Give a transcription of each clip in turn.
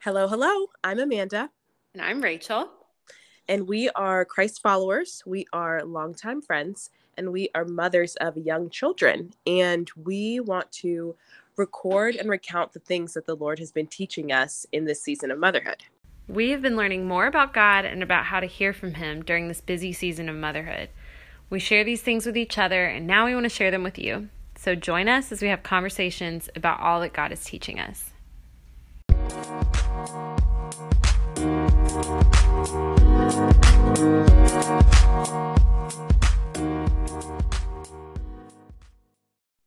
Hello, hello. I'm Amanda. And I'm Rachel. And we are Christ followers. We are longtime friends and we are mothers of young children. And we want to record and recount the things that the Lord has been teaching us in this season of motherhood. We have been learning more about God and about how to hear from Him during this busy season of motherhood. We share these things with each other, and now we want to share them with you. So join us as we have conversations about all that God is teaching us.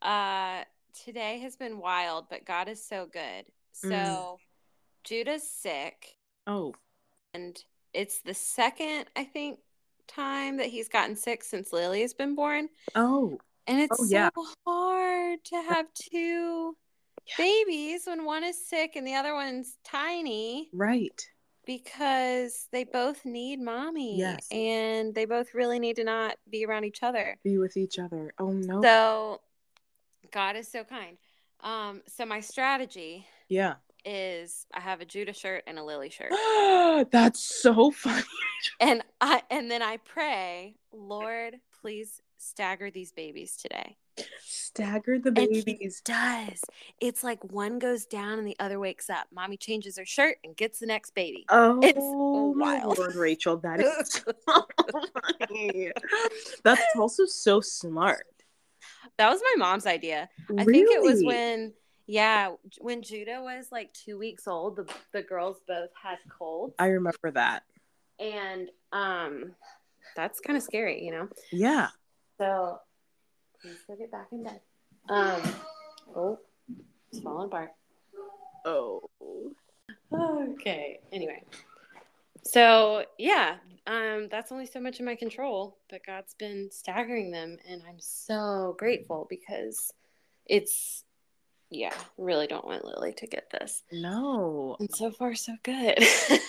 Uh, today has been wild, but God is so good. So, mm. Judah's sick. Oh. And it's the second, I think, time that he's gotten sick since Lily has been born. Oh. And it's oh, yeah. so hard to have two yeah. babies when one is sick and the other one's tiny. Right. Because they both need mommy. Yes. And they both really need to not be around each other. Be with each other. Oh no. So God is so kind. Um, so my strategy yeah is I have a Judah shirt and a Lily shirt. That's so funny. and I and then I pray, Lord, please stagger these babies today. Stagger the babies. does. It's like one goes down and the other wakes up. Mommy changes her shirt and gets the next baby. Oh, it's wild. Lord, Rachel, that is so funny. That's also so smart. That was my mom's idea. Really? I think it was when yeah, when Judah was like two weeks old, the the girls both had colds. I remember that. And um that's kind of scary, you know? Yeah. So please get back in bed. Um oh it's falling apart. Oh. Okay. Anyway. So yeah, um, that's only so much in my control, but God's been staggering them, and I'm so grateful because it's yeah, really don't want Lily to get this. No, and so far so good.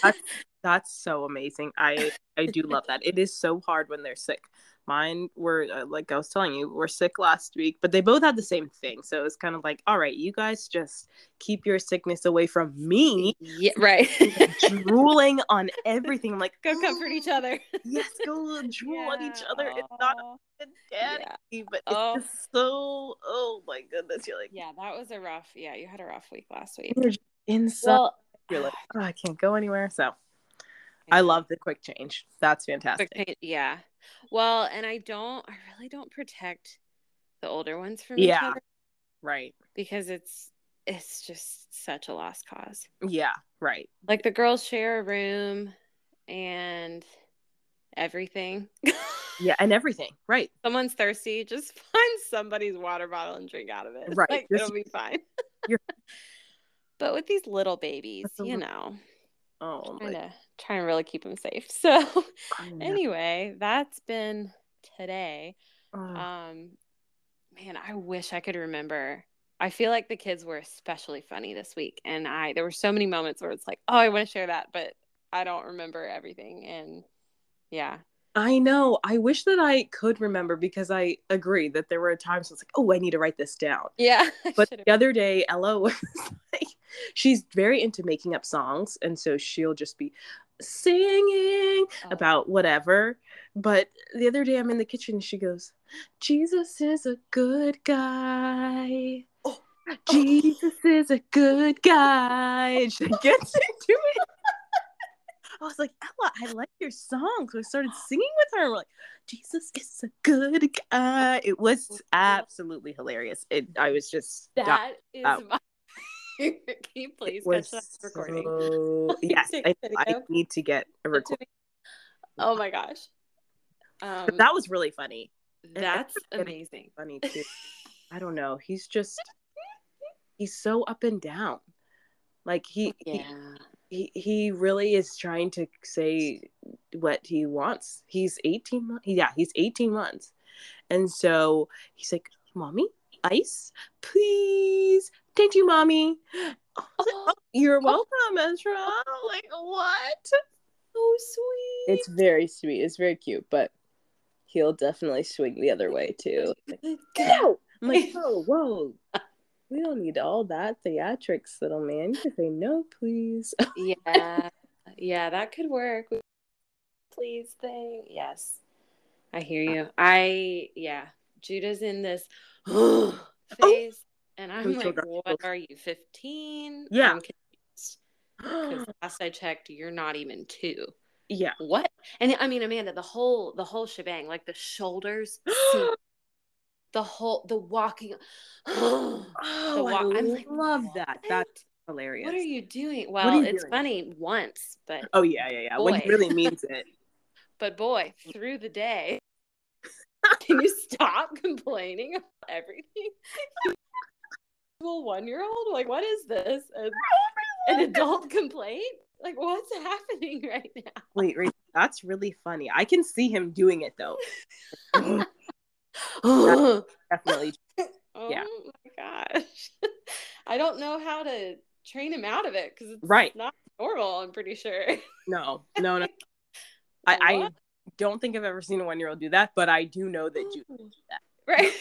that's, that's so amazing. I I do love that. It is so hard when they're sick. Mine were uh, like I was telling you, we were sick last week, but they both had the same thing. So it's kind of like, all right, you guys just keep your sickness away from me. Yeah, right. drooling on everything. I'm like, go comfort each other. yes, go drool yeah. on each other. It's not a daddy, yeah. but it's oh. so. Oh my goodness, you're like, yeah, that was a rough. Yeah, you had a rough week last week. Inside. Well, you're like, oh, I can't go anywhere. So. I love the quick change. That's fantastic. yeah. Well, and I don't, I really don't protect the older ones from yeah. each other. Right. Because it's, it's just such a lost cause. Yeah. Right. Like the girls share a room and everything. yeah. And everything. Right. Someone's thirsty. Just find somebody's water bottle and drink out of it. Right. Like, it'll be fine. but with these little babies, you know. Oh, trying to trying to really keep them safe. So anyway, that's been today. Um, man, I wish I could remember. I feel like the kids were especially funny this week, and I there were so many moments where it's like, oh, I want to share that, but I don't remember everything, and yeah. I know. I wish that I could remember because I agree that there were times I was like, oh, I need to write this down. Yeah. But the other day, Ella was like, she's very into making up songs. And so she'll just be singing oh. about whatever. But the other day I'm in the kitchen and she goes, Jesus is a good guy. Oh. Jesus oh. is a good guy. And she gets into it. I was like, Ella, I like your song. So I started singing with her. We're like, Jesus is a good guy. It was absolutely hilarious. It, I was just that is out. my Can you please catch that recording? So... yes, I, I, need to get a recording. Oh my gosh. Um, that was really funny. That's amazing. Funny too. I don't know. He's just he's so up and down. Like he, yeah. he he he really is trying to say what he wants. He's 18 months. Yeah, he's 18 months. And so he's like, "Mommy, ice, please. Thank you, mommy. Oh, oh, you're welcome, Ezra. like what? So sweet. It's very sweet. It's very cute, but he'll definitely swing the other way too. Like, no! I'm like, oh, whoa, whoa. We don't need all that theatrics, little man. You can say no, please. yeah. Yeah, that could work. Please thing. Yes. I hear you. I yeah. Judah's in this oh. phase. Oh. And I'm like, what are you, 15? Yeah. Because last I checked, you're not even two. Yeah. What? And I mean, Amanda, the whole the whole shebang, like the shoulders, the whole the walking. oh, the walk, I am like, love that. That's hilarious. What are you doing? Well, you it's doing? funny once, but oh yeah, yeah, yeah. Boy. When he really means it. but boy, through the day, can you stop complaining about everything? well one year old? Like, what is this? An, an adult complaint? Like, what's happening right now? Wait, wait, that's really funny. I can see him doing it though. definitely. Oh yeah. my gosh. I don't know how to train him out of it because it's right. not normal, I'm pretty sure. No, no, no. I, I, don't think I've ever seen a one year old do that, but I do know that you oh. do that. Right.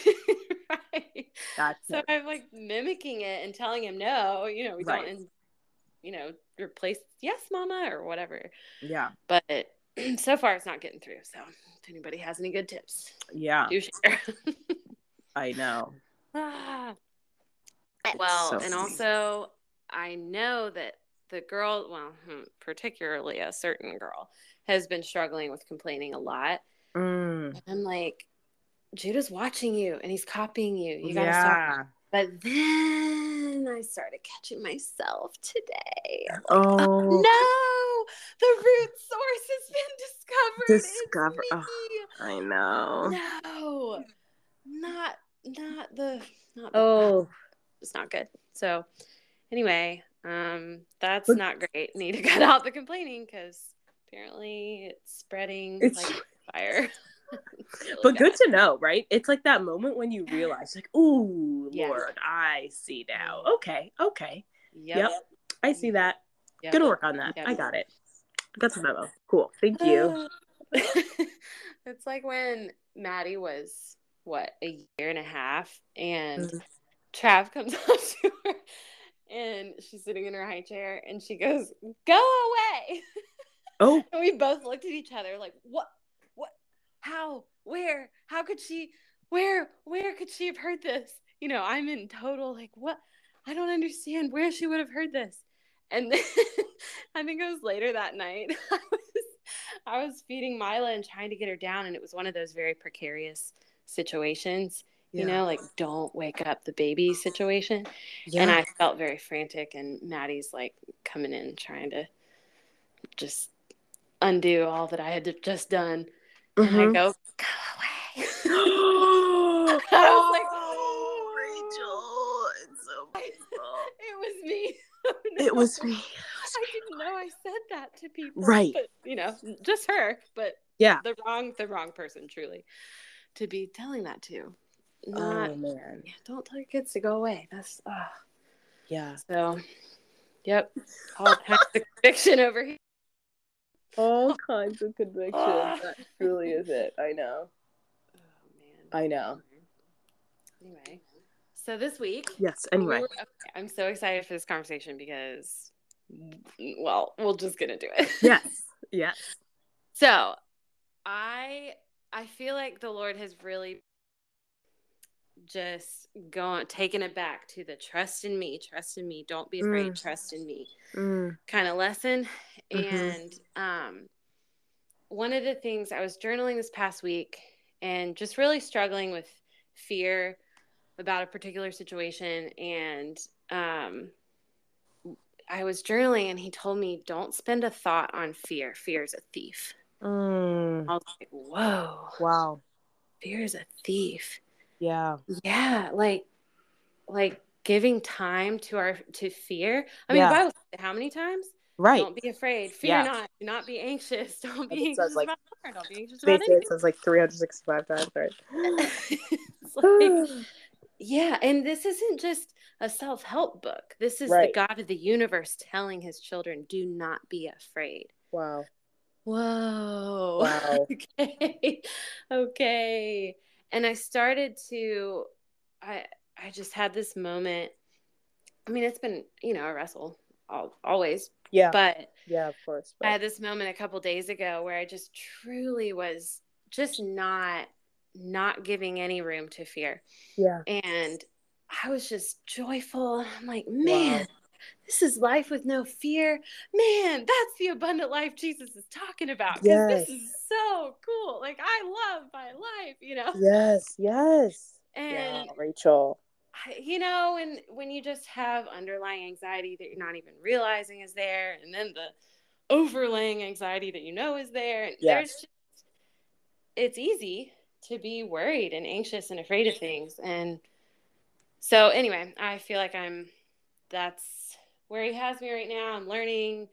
right. That's so it. I'm like mimicking it and telling him no, you know, we right. don't, you know, replace yes, mama, or whatever. Yeah. But so far it's not getting through. So if anybody has any good tips, yeah, do share. I know. Ah. Well, so and also I know that the girl, well, hmm, particularly a certain girl, has been struggling with complaining a lot. Mm. I'm like, Judah's watching you and he's copying you. You gotta yeah. stop. But then I started catching myself today. Like, oh. oh. no, the root source has been discovered. Discover. Oh, I know. No, not not the not. The, oh, it's not good. So, anyway, um, that's but, not great. Need to cut out the complaining because apparently it's spreading it's, like fire. but good to know, right? It's like that moment when you realize, like, ooh, yes. Lord, I see now. Mm-hmm. Okay, okay. Yep. yep. I see that. Yep. Gonna work on that. Yep. I got it. Got the memo. Cool. Thank you. it's like when Maddie was what a year and a half, and mm-hmm. Trav comes up to her, and she's sitting in her high chair, and she goes, "Go away." Oh. and we both looked at each other like, "What? What? How where how could she where where could she have heard this you know i'm in total like what i don't understand where she would have heard this and then i think it was later that night i was i was feeding mila and trying to get her down and it was one of those very precarious situations yeah. you know like don't wake up the baby situation yeah. and i felt very frantic and maddie's like coming in trying to just undo all that i had just done Mm-hmm. And I mm-hmm. go, go away. I was like, It was me. I didn't know I said that to people. Right. But, you know, just her, but yeah, the wrong, the wrong person, truly, to be telling that to. Not, oh man. Yeah, don't tell your kids to go away. That's, uh, yeah. So, yep, all kinds of conviction over here all kinds of conviction. that truly is it. I know. Oh man. I know. Anyway, so this week. Yes. Anyway, okay, I'm so excited for this conversation because, well, we'll just get into it. yes. Yes. So, I I feel like the Lord has really just going taking it back to the trust in me trust in me don't be afraid mm. trust in me mm. kind of lesson mm-hmm. and um one of the things i was journaling this past week and just really struggling with fear about a particular situation and um i was journaling and he told me don't spend a thought on fear fear is a thief mm. i was like whoa wow fear is a thief yeah. Yeah, like like giving time to our to fear. I mean, yeah. Bible, how many times? Right. Don't be afraid. Fear yeah. not. Do not be anxious. Don't be anxious says, like, about Don't be anxious about anything. It says like 365 times, right? like, yeah, and this isn't just a self-help book. This is right. the God of the universe telling his children, "Do not be afraid." Wow. whoa. Wow. okay. okay. And I started to I I just had this moment. I mean, it's been, you know, a wrestle all, always. Yeah. But yeah, of course. But... I had this moment a couple days ago where I just truly was just not not giving any room to fear. Yeah. And I was just joyful. I'm like, man, wow. this is life with no fear. Man, that's the abundant life Jesus is talking about. Yes. this is so cool. Like I love my life, you know? Yes, yes. And yeah, Rachel. I, you know, and when you just have underlying anxiety that you're not even realizing is there, and then the overlaying anxiety that you know is there, and yes. there's just, it's easy to be worried and anxious and afraid of things. And so, anyway, I feel like I'm that's where he has me right now. I'm learning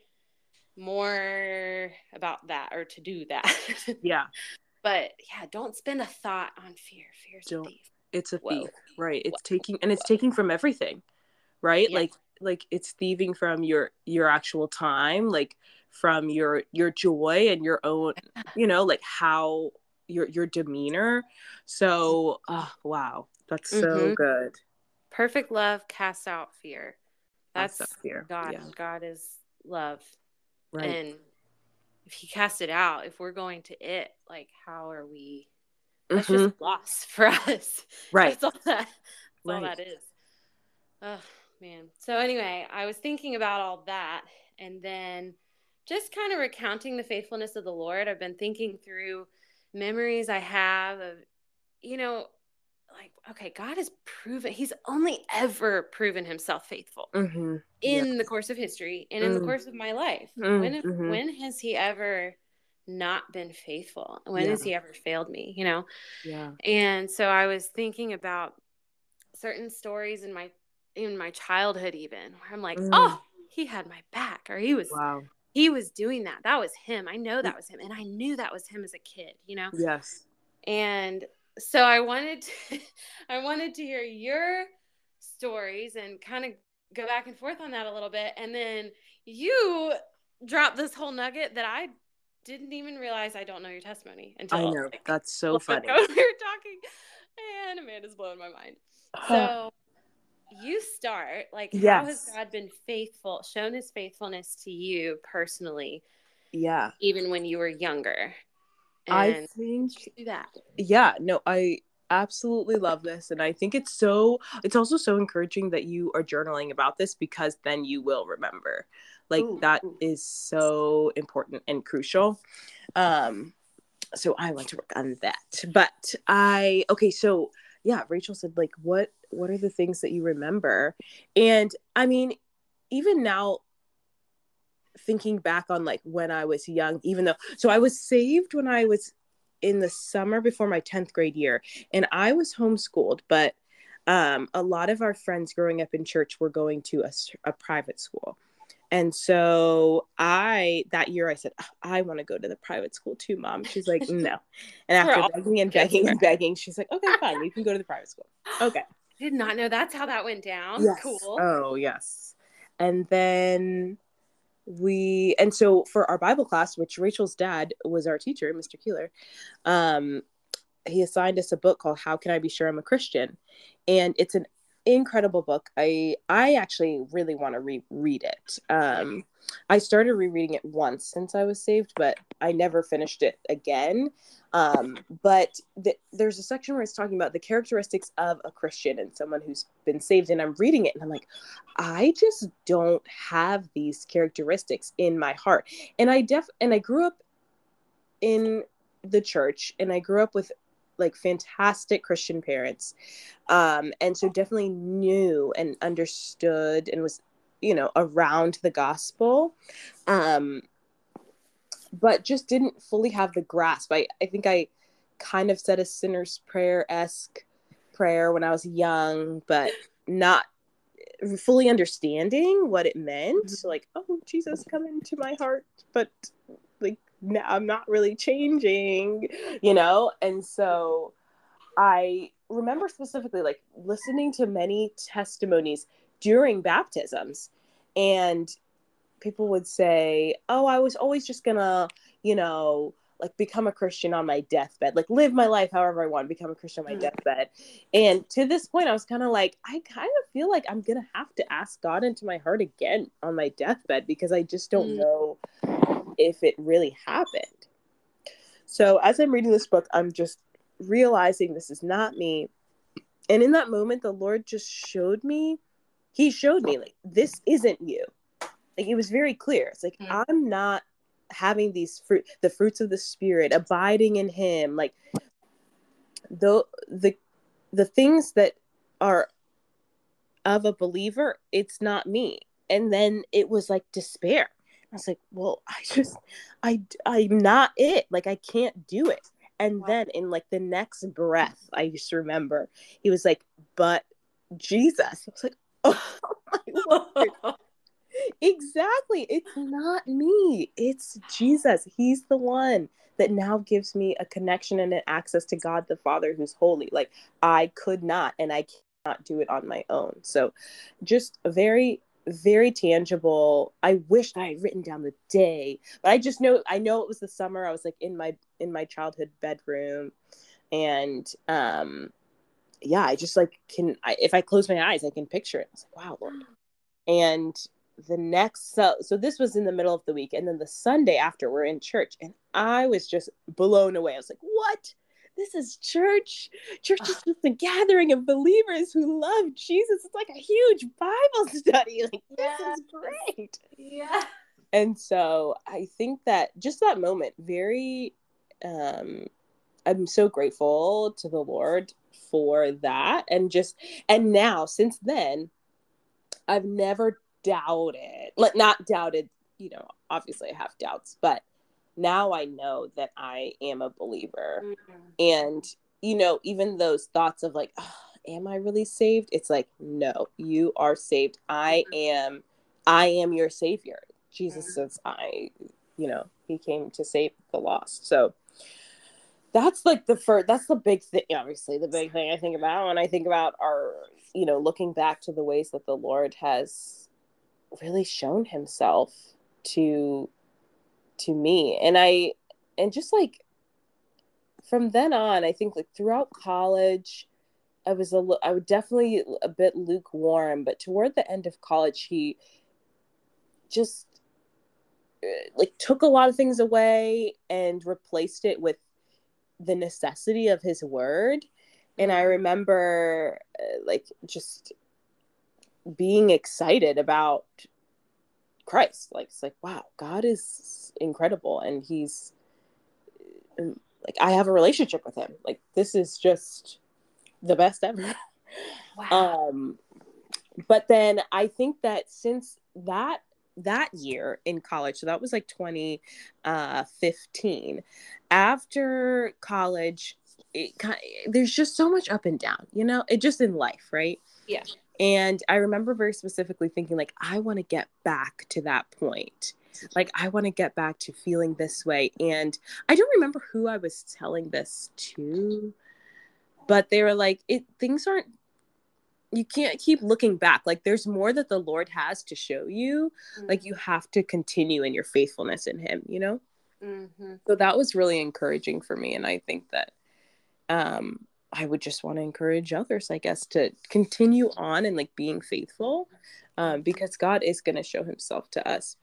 more about that or to do that. yeah. But yeah, don't spend a thought on fear. Fear's don't. a thief it's a thief right it's taking and it's taking from everything right yeah. like like it's thieving from your your actual time like from your your joy and your own you know like how your your demeanor so oh, wow that's so mm-hmm. good perfect love casts out fear that's fear. god yeah. god is love right and if he cast it out if we're going to it like how are we that's mm-hmm. just loss for us. Right. That's all that. That's right. all that is. Oh man. So anyway, I was thinking about all that, and then just kind of recounting the faithfulness of the Lord. I've been thinking through memories I have of, you know, like okay, God has proven He's only ever proven Himself faithful mm-hmm. in the course of history and in mm-hmm. the mm. course of my life. Mm-hmm. When mm-hmm. when has He ever? not been faithful? When yeah. has he ever failed me? You know? Yeah. And so I was thinking about certain stories in my in my childhood even where I'm like, mm. oh, he had my back or he was wow. He was doing that. That was him. I know mm. that was him. And I knew that was him as a kid, you know? Yes. And so I wanted to I wanted to hear your stories and kind of go back and forth on that a little bit. And then you dropped this whole nugget that I didn't even realize I don't know your testimony until I know like, that's so funny. we were talking, and Amanda's blowing my mind. So you start like yes. how has God been faithful, shown His faithfulness to you personally? Yeah, even when you were younger. And I think that. Yeah, no, I absolutely love this and i think it's so it's also so encouraging that you are journaling about this because then you will remember like ooh, that is so important and crucial um so i want to work on that but i okay so yeah rachel said like what what are the things that you remember and i mean even now thinking back on like when i was young even though so i was saved when i was in the summer before my 10th grade year and i was homeschooled but um, a lot of our friends growing up in church were going to a, a private school and so I that year I said, oh, I want to go to the private school too, mom. She's like, no. And after begging and begging and begging, she's like, okay, fine, you can go to the private school. Okay. I did not know that's how that went down. Yes. Cool. Oh, yes. And then we and so for our Bible class, which Rachel's dad was our teacher, Mr. Keeler, um, he assigned us a book called How Can I Be Sure I'm a Christian? And it's an incredible book. I I actually really want to reread it. Um, I started rereading it once since I was saved, but I never finished it again. Um, but th- there's a section where it's talking about the characteristics of a Christian and someone who's been saved, and I'm reading it and I'm like, I just don't have these characteristics in my heart. And I def and I grew up in the church, and I grew up with like fantastic Christian parents. Um, and so definitely knew and understood and was, you know, around the gospel. Um, but just didn't fully have the grasp. I, I think I kind of said a sinner's prayer esque prayer when I was young, but not fully understanding what it meant. Mm-hmm. Like, oh, Jesus, come into my heart. But I'm not really changing, you know? And so I remember specifically like listening to many testimonies during baptisms and people would say, "Oh, I was always just going to, you know, like become a Christian on my deathbed, like live my life however I want, become a Christian on my mm. deathbed. And to this point, I was kind of like, I kind of feel like I'm gonna have to ask God into my heart again on my deathbed because I just don't mm. know if it really happened. So as I'm reading this book, I'm just realizing this is not me. And in that moment, the Lord just showed me, He showed me, like, this isn't you. Like, it was very clear. It's like, mm. I'm not having these fruit the fruits of the spirit abiding in him like the the the things that are of a believer it's not me and then it was like despair i was like well i just i i'm not it like i can't do it and wow. then in like the next breath i just remember he was like but jesus i was like oh my lord exactly. It's not me. It's Jesus. He's the one that now gives me a connection and an access to God the Father who's holy. Like I could not and I cannot do it on my own. So just a very very tangible. I wish I had written down the day, but I just know I know it was the summer. I was like in my in my childhood bedroom and um yeah, I just like can I, if I close my eyes, I can picture it. I was like, wow, Lord. And the next so so this was in the middle of the week and then the sunday after we're in church and i was just blown away i was like what this is church. Church is just a gathering of believers who love jesus. It's like a huge bible study. Like this is great. Yeah. And so i think that just that moment very um i'm so grateful to the lord for that. And just and now since then i've never doubted, like not doubted, you know, obviously I have doubts, but now I know that I am a believer. Mm-hmm. And, you know, even those thoughts of like, oh, am I really saved? It's like, no, you are saved. I mm-hmm. am, I am your savior. Jesus mm-hmm. says, I, you know, he came to save the lost. So, that's like the first that's the big thing obviously the big thing i think about when i think about our you know looking back to the ways that the lord has really shown himself to to me. And i and just like from then on i think like throughout college i was a i would definitely a bit lukewarm but toward the end of college he just uh, like took a lot of things away and replaced it with the necessity of his word. And i remember uh, like just being excited about Christ. Like it's like, wow, God is incredible and he's like I have a relationship with him. Like this is just the best ever. Wow. Um but then I think that since that that year in college, so that was like 2015. Uh, after college, it, there's just so much up and down, you know, it just in life, right? Yeah. And I remember very specifically thinking, like, I want to get back to that point. Like, I want to get back to feeling this way. And I don't remember who I was telling this to, but they were like, it things aren't you can't keep looking back like there's more that the lord has to show you mm-hmm. like you mm-hmm. have to continue in your faithfulness in him you know mm-hmm. so that was really encouraging for me and i think that um I would just want to encourage others, I guess, to continue on and like being faithful um, because God is going to show himself to us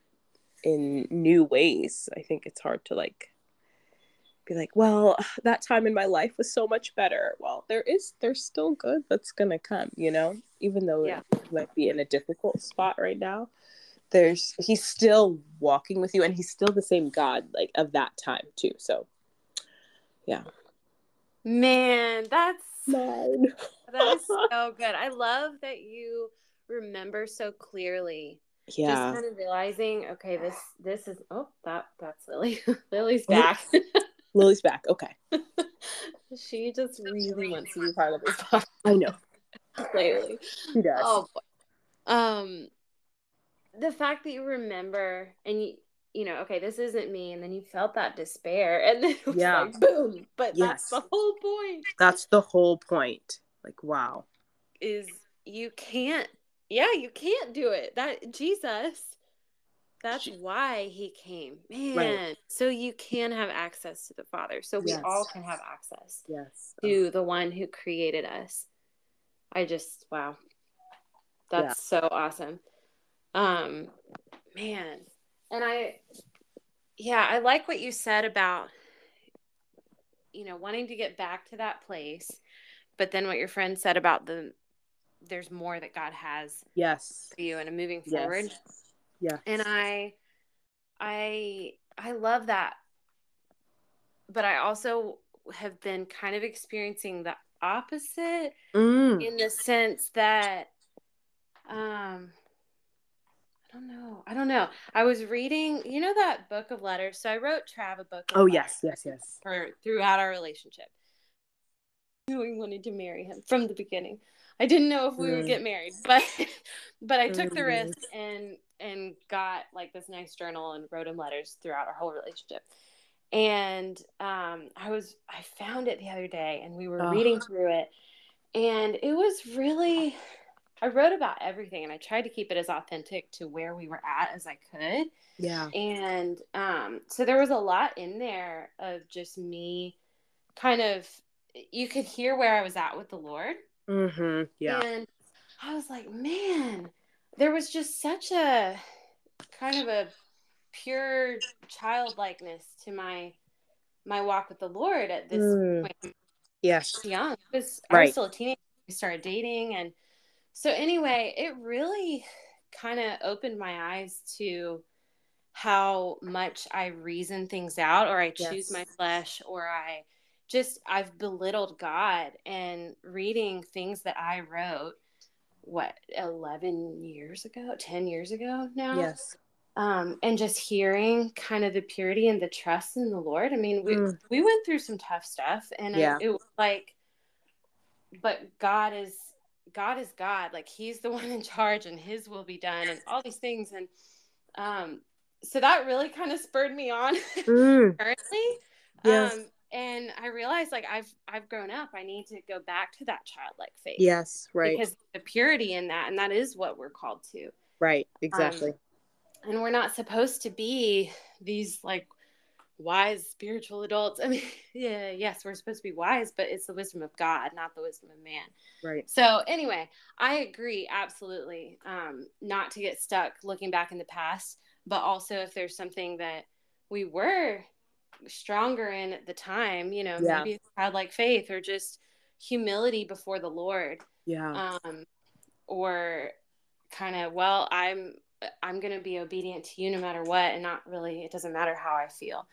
in new ways. I think it's hard to like be like, well, that time in my life was so much better. Well, there is, there's still good that's going to come, you know, even though yeah. it might be in a difficult spot right now. There's, he's still walking with you and he's still the same God like of that time too. So, yeah. Man, that's mine. that is so good. I love that you remember so clearly. Yeah. Just kind of realizing, okay, this this is oh that that's Lily. Lily's back. Lily's back. Okay. she just really wants to be part of this podcast. I know. Clearly. She does. Oh boy. Um the fact that you remember and you you know, okay, this isn't me. And then you felt that despair and then it was yeah. like boom. But yes. that's the whole point. That's the whole point. Like, wow. Is you can't, yeah, you can't do it. That Jesus. that's she, why he came. Man. Right. So you can have access to the Father. So we yes. all can have access yes. to the one who created us. I just wow. That's yeah. so awesome. Um man. And I yeah, I like what you said about you know, wanting to get back to that place, but then what your friend said about the there's more that God has yes for you and I'm moving forward. Yes. Yeah. And I I I love that. But I also have been kind of experiencing the opposite mm. in the sense that um don't know. I don't know. I was reading, you know, that book of letters. So I wrote Trav a book. oh yes, yes, yes. For throughout our relationship, we wanted to marry him from the beginning. I didn't know if we mm. would get married, but but I took mm. the risk and and got like this nice journal and wrote him letters throughout our whole relationship. And um, I was I found it the other day and we were oh. reading through it and it was really I wrote about everything and I tried to keep it as authentic to where we were at as I could. Yeah. And um, so there was a lot in there of just me kind of you could hear where I was at with the Lord. Mm-hmm. Yeah. And I was like, man, there was just such a kind of a pure childlikeness to my my walk with the Lord at this mm. point. Yes. Young. I was, right. I was still a teenager. We started dating and so anyway, it really kind of opened my eyes to how much I reason things out or I choose yes. my flesh or I just I've belittled God and reading things that I wrote what 11 years ago 10 years ago now yes um, and just hearing kind of the purity and the trust in the lord i mean we, mm. we went through some tough stuff and yeah. it, it was like but god is god is god like he's the one in charge and his will be done and all these things and um so that really kind of spurred me on mm. currently yes. um and I realized like I've I've grown up. I need to go back to that childlike faith. Yes, right. Because the purity in that, and that is what we're called to. Right. Exactly. Um, and we're not supposed to be these like wise spiritual adults. I mean, yeah, yes, we're supposed to be wise, but it's the wisdom of God, not the wisdom of man. Right. So anyway, I agree absolutely. Um, not to get stuck looking back in the past, but also if there's something that we were stronger in at the time, you know, yeah. maybe childlike faith or just humility before the Lord. Yeah. Um, or kind of, well, I'm I'm going to be obedient to you no matter what, and not really. It doesn't matter how I feel.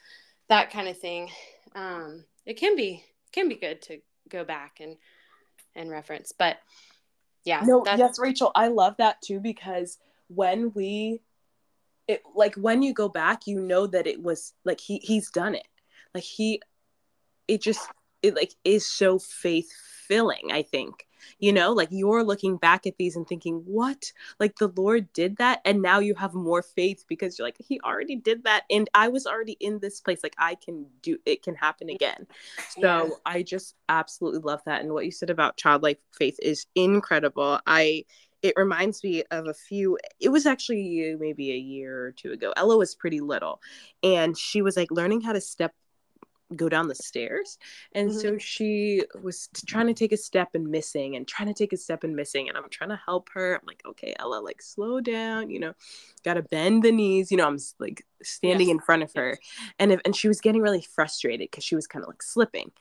That kind of thing. Um, it can be can be good to go back and and reference, but yeah. No, yes, Rachel, I love that too because when we it like when you go back you know that it was like he he's done it like he it just it like is so faith filling i think. You know like you're looking back at these and thinking what? Like the lord did that and now you have more faith because you're like he already did that and i was already in this place. Like i can do it can happen again. So yeah. i just absolutely love that and what you said about childlike faith is incredible. I it reminds me of a few it was actually maybe a year or two ago. Ella was pretty little and she was like learning how to step go down the stairs and mm-hmm. so she was trying to take a step and missing and trying to take a step and missing and i'm trying to help her i'm like okay ella like slow down you know gotta bend the knees you know i'm like standing yes. in front of her and if, and she was getting really frustrated because she was kind of like slipping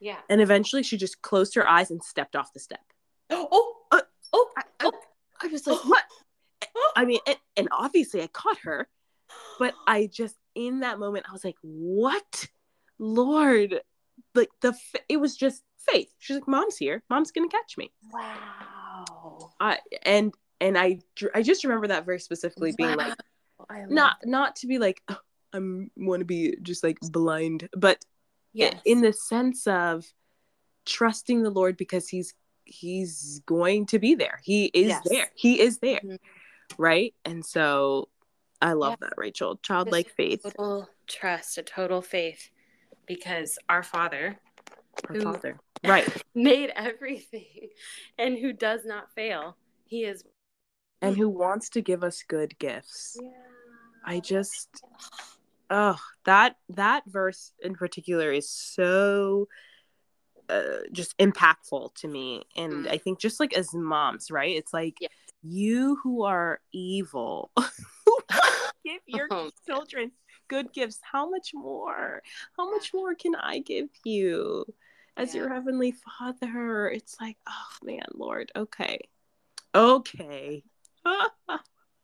yeah and eventually she just closed her eyes and stepped off the step oh uh, oh, I, I, I was like, what? I mean, and, and obviously I caught her, but I just, in that moment, I was like, what? Lord, like the, it was just faith. She's like, mom's here. Mom's going to catch me. Wow. I, and, and I, I just remember that very specifically being wow. like, not, that. not to be like, oh, I'm want to be just like blind, but yes. in the sense of trusting the Lord because he's he's going to be there. He is yes. there. He is there. Mm-hmm. Right? And so I love yeah. that, Rachel. Childlike faith. Total trust, a total faith. Because our Father, our who Father, right, made everything and who does not fail, He is and who wants to give us good gifts. Yeah. I just oh that that verse in particular is so uh, just impactful to me and mm. i think just like as moms right it's like you who are evil give your oh, children good gifts how much more? How much more can i give you? As yeah. your heavenly father it's like oh man lord okay. Okay.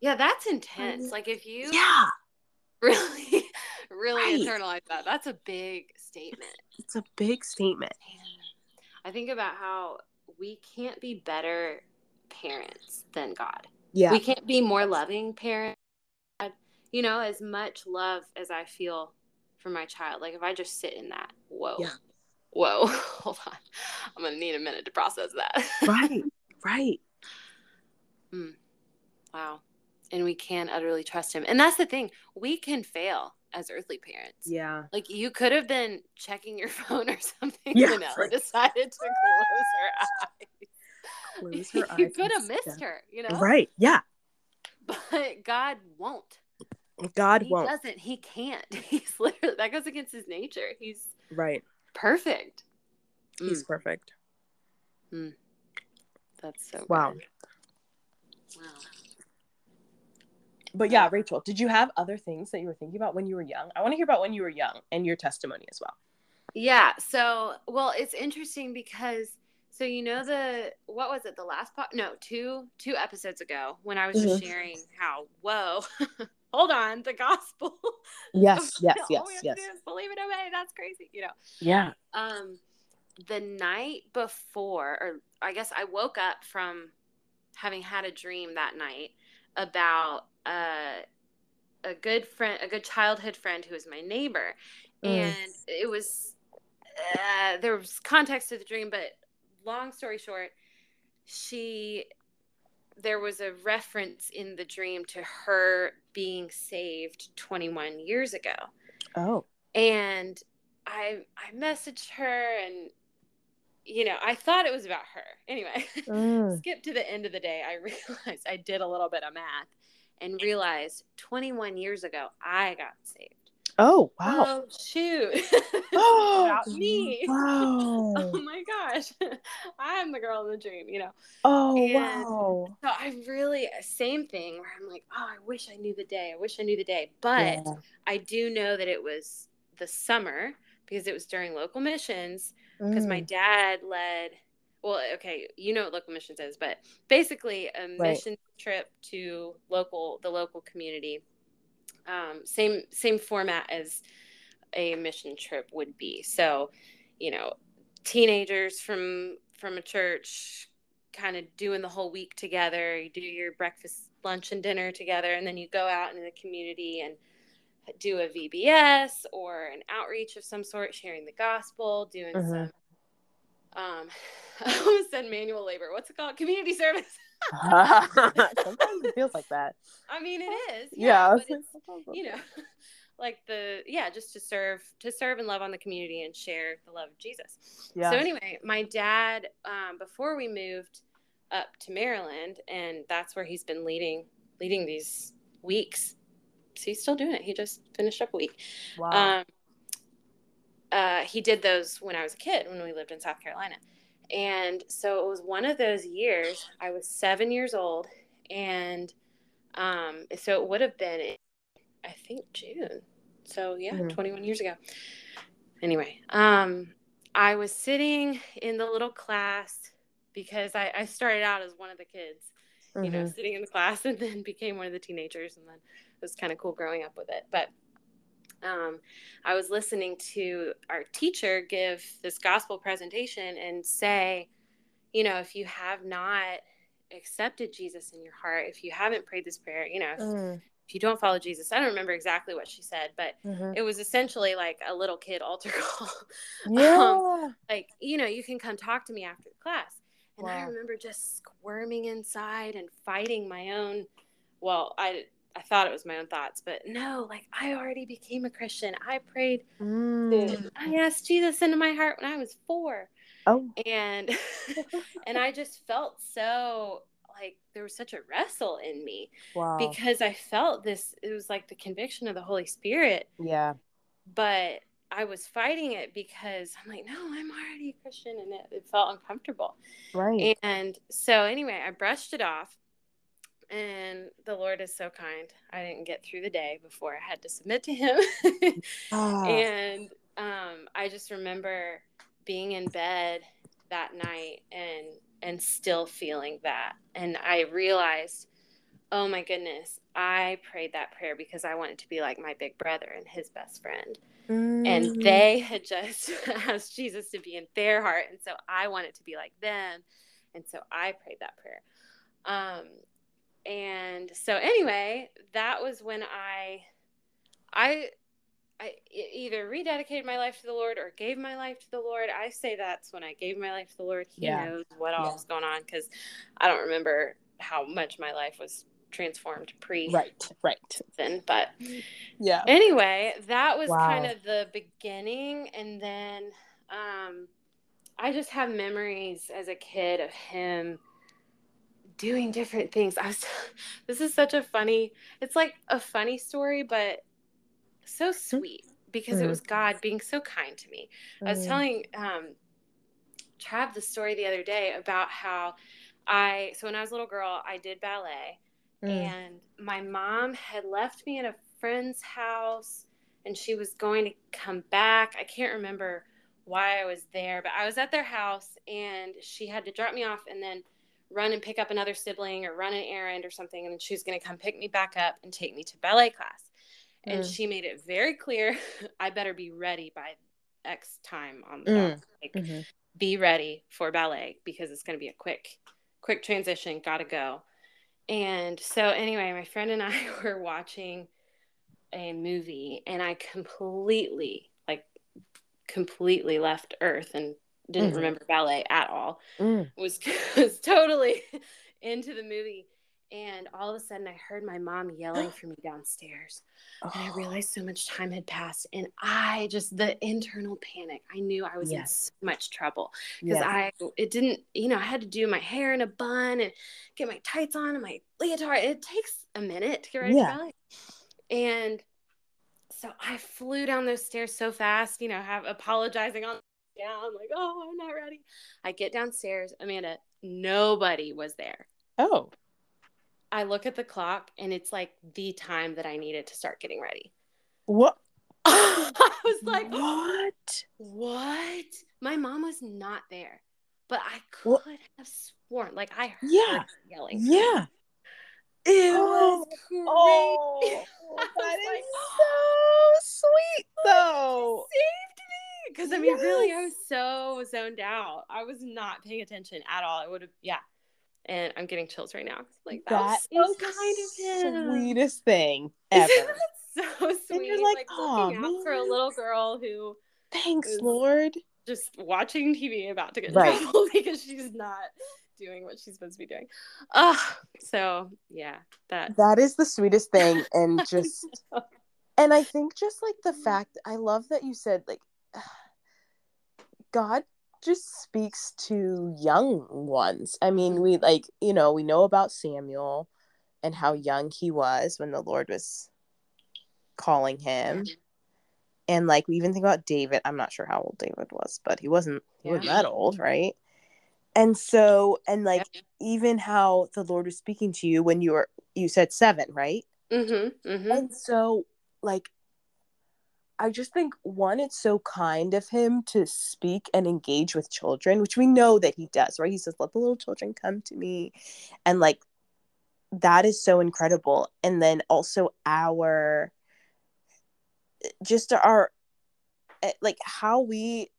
Yeah that's intense like if you yeah. really really right. internalize that that's a big statement. It's a big statement. I think about how we can't be better parents than god. Yeah. We can't be more loving parents you know as much love as i feel for my child like if i just sit in that whoa yeah. whoa hold on i'm gonna need a minute to process that right right mm. wow and we can utterly trust him. And that's the thing, we can fail as earthly parents. Yeah. Like you could have been checking your phone or something yeah, and right. decided to close her eyes. Close her eyes. you could have missed her, you know? Right. Yeah. But God won't. God he won't. He doesn't. He can't. He's literally that goes against his nature. He's right. Perfect. He's mm. perfect. Mm. That's so wow. Good. Wow. But yeah, Rachel, did you have other things that you were thinking about when you were young? I want to hear about when you were young and your testimony as well. Yeah. So, well, it's interesting because so you know the what was it the last part? No, two two episodes ago when I was mm-hmm. just sharing how whoa, hold on, the gospel. Yes, yes, yes, yes. believe it, obey. That's crazy, you know. Yeah. Um, the night before, or I guess I woke up from having had a dream that night about a a good friend, a good childhood friend who was my neighbor, mm. and it was uh, there was context to the dream, but long story short, she there was a reference in the dream to her being saved 21 years ago. Oh. And I I messaged her and you know, I thought it was about her. Anyway, mm. skip to the end of the day, I realized I did a little bit of math and realized 21 years ago I got saved. Oh wow! Oh shoot! Oh, about me! Wow! oh my gosh! I'm the girl in the dream, you know. Oh and wow! So I really same thing where I'm like, oh, I wish I knew the day. I wish I knew the day, but yeah. I do know that it was the summer because it was during local missions because mm. my dad led well, okay, you know what local missions is, but basically a right. mission trip to local the local community. Um, same same format as a mission trip would be. So, you know, teenagers from from a church kind of doing the whole week together. You do your breakfast, lunch, and dinner together, and then you go out into the community and do a VBS or an outreach of some sort, sharing the gospel, doing mm-hmm. some um I almost said manual labor. What's it called? Community service. Sometimes it feels like that. I mean, it is. Yeah. yeah. you know, like the yeah, just to serve, to serve and love on the community and share the love of Jesus. Yeah. So anyway, my dad, um, before we moved up to Maryland, and that's where he's been leading leading these weeks. So he's still doing it. He just finished up a week. Wow. Um, uh, he did those when I was a kid when we lived in South Carolina. And so it was one of those years. I was seven years old, and um, so it would have been, I think, June. So yeah, mm-hmm. 21 years ago. Anyway, um, I was sitting in the little class because I, I started out as one of the kids, mm-hmm. you know, mm-hmm. sitting in the class, and then became one of the teenagers, and then it was kind of cool growing up with it. But um, I was listening to our teacher give this gospel presentation and say, you know, if you have not accepted Jesus in your heart, if you haven't prayed this prayer, you know, if, mm. if you don't follow Jesus, I don't remember exactly what she said, but mm-hmm. it was essentially like a little kid altar call. Um, yeah. um, like, you know, you can come talk to me after the class. And wow. I remember just squirming inside and fighting my own. Well, I I thought it was my own thoughts, but no, like I already became a Christian. I prayed. Mm. I asked Jesus into my heart when I was four. Oh. And and I just felt so like there was such a wrestle in me wow. because I felt this. It was like the conviction of the Holy Spirit. Yeah. But I was fighting it because I'm like, no, I'm already a Christian, and it, it felt uncomfortable. Right. And so anyway, I brushed it off, and the Lord is so kind. I didn't get through the day before I had to submit to Him, ah. and um, I just remember being in bed that night and and still feeling that, and I realized oh my goodness, I prayed that prayer because I wanted to be like my big brother and his best friend. Mm. And they had just asked Jesus to be in their heart. And so I wanted to be like them. And so I prayed that prayer. Um, and so anyway, that was when I, I, I either rededicated my life to the Lord or gave my life to the Lord. I say that's when I gave my life to the Lord. He yeah. knows what all yeah. was going on because I don't remember how much my life was transformed pre right right then but yeah anyway that was wow. kind of the beginning and then um i just have memories as a kid of him doing different things i was this is such a funny it's like a funny story but so sweet because mm. it was god being so kind to me mm. i was hmm. telling um trav the story the other day about how i so when i was a little girl i did ballet Mm. And my mom had left me at a friend's house and she was going to come back. I can't remember why I was there, but I was at their house and she had to drop me off and then run and pick up another sibling or run an errand or something. And she was going to come pick me back up and take me to ballet class. Mm. And she made it very clear I better be ready by X time on the mm. Like, mm-hmm. be ready for ballet because it's going to be a quick, quick transition. Gotta go. And so, anyway, my friend and I were watching a movie, and I completely, like, completely left Earth and didn't mm. remember ballet at all. Mm. Was was totally into the movie, and all of a sudden, I heard my mom yelling for me downstairs. Oh. And I realized so much time had passed. And I just, the internal panic, I knew I was yes. in so much trouble because yes. I, it didn't, you know, I had to do my hair in a bun and get my tights on and my leotard. It takes a minute to get ready yeah. ballet. And so I flew down those stairs so fast, you know, have apologizing on down, like, oh, I'm not ready. I get downstairs, Amanda, nobody was there. Oh. I look at the clock and it's like the time that I needed to start getting ready. What? I was like, what? What? My mom was not there, but I could what? have sworn, like I heard yeah. yelling. Yeah. It oh, was. Oh, that is like, so sweet, though. Because I mean, yes. really, I was so zoned out. I was not paying attention at all. I would have, yeah, and I'm getting chills right now. Like that, that was kind of him. sweetest thing ever. so sweet. And you're like, like oh, looking man. out for a little girl who. Thanks, Lord. Just watching TV about to get in right. trouble because she's not doing what she's supposed to be doing. Uh, so yeah, that that is the sweetest thing, and just and I think just like the fact I love that you said like God just speaks to young ones. I mean, we like, you know, we know about Samuel and how young he was when the Lord was calling him. And like we even think about David. I'm not sure how old David was, but he wasn't he yeah. wasn't that old, right? And so and like yeah. even how the Lord was speaking to you when you were you said seven, right? Mm-hmm, mm-hmm. And so like I just think one, it's so kind of him to speak and engage with children, which we know that he does, right? He says, Let the little children come to me. And like that is so incredible. And then also our just our eh, like how we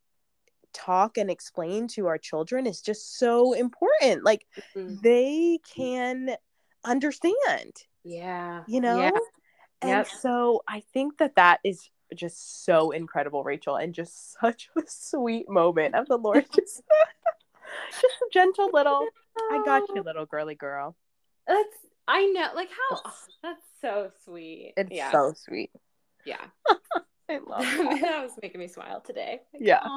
talk and explain to our children is just so important. Like mm-hmm. they can understand. Yeah. You know? Yeah. And yep. so I think that that is just so incredible, Rachel, and just such a sweet moment of the Lord. Just, just a gentle little, I got you, little girly girl. That's I know, like how oh, that's so sweet. It's yeah. so sweet. Yeah, I love that. that was making me smile today. Like, yeah.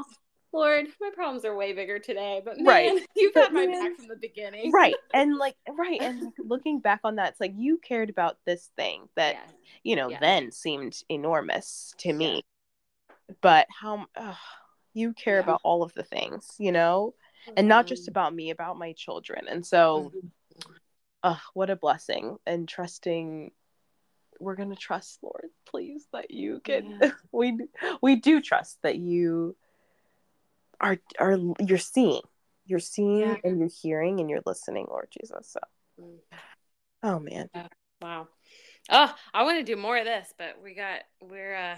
Lord, my problems are way bigger today, but man, right. you've but had my man, back from the beginning. right. And like, right. And looking back on that, it's like you cared about this thing that, yeah. you know, yeah. then seemed enormous to me. Yeah. But how you care about all of the things, you know, and not just mm-hmm. about me, about my children. And so, mm-hmm. what a blessing and trusting we're going to trust lord please that you can yeah. we we do trust that you are are you're seeing you're seeing yeah. and you're hearing and you're listening lord jesus so. Mm. oh man. Wow. Oh i want to do more of this but we got we're uh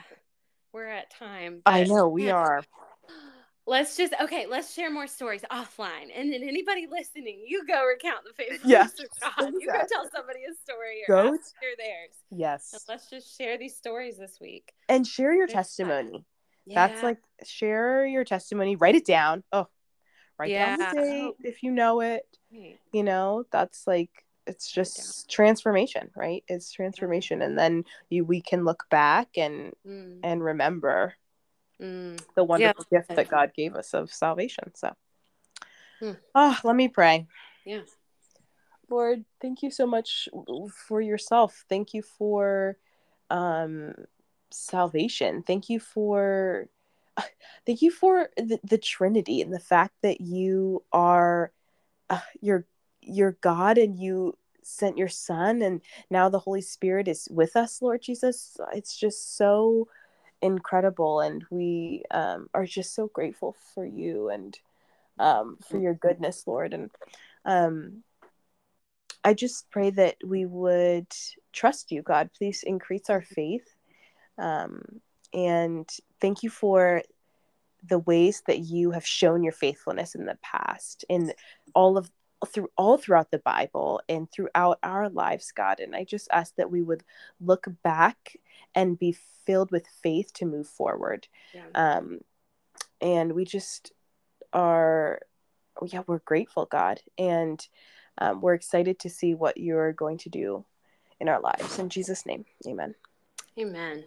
we're at time but... i know we are. let's just okay let's share more stories offline and then anybody listening you go recount the faithfulness yeah. of god you go tell somebody a story or go share theirs. Yes. And let's just share these stories this week. And share your testimony yeah. that's like share your testimony write it down oh write yeah. down the date if you know it you know that's like it's just transformation right it's transformation and then you we can look back and mm. and remember mm. the wonderful yeah. gift that god gave us of salvation so mm. oh let me pray yeah lord thank you so much for yourself thank you for um salvation. Thank you for thank you for the, the Trinity and the fact that you are uh, your your God and you sent your son and now the Holy Spirit is with us, Lord Jesus. It's just so incredible and we um, are just so grateful for you and um, for your goodness, Lord. And um, I just pray that we would trust you, God. Please increase our faith um, and thank you for the ways that you have shown your faithfulness in the past in all of through all throughout the bible and throughout our lives god. And i just ask that we would look back and be filled with faith to move forward. Yeah. um and we just are yeah we're grateful god. And um, we're excited to see what you're going to do in our lives. In jesus name amen Amen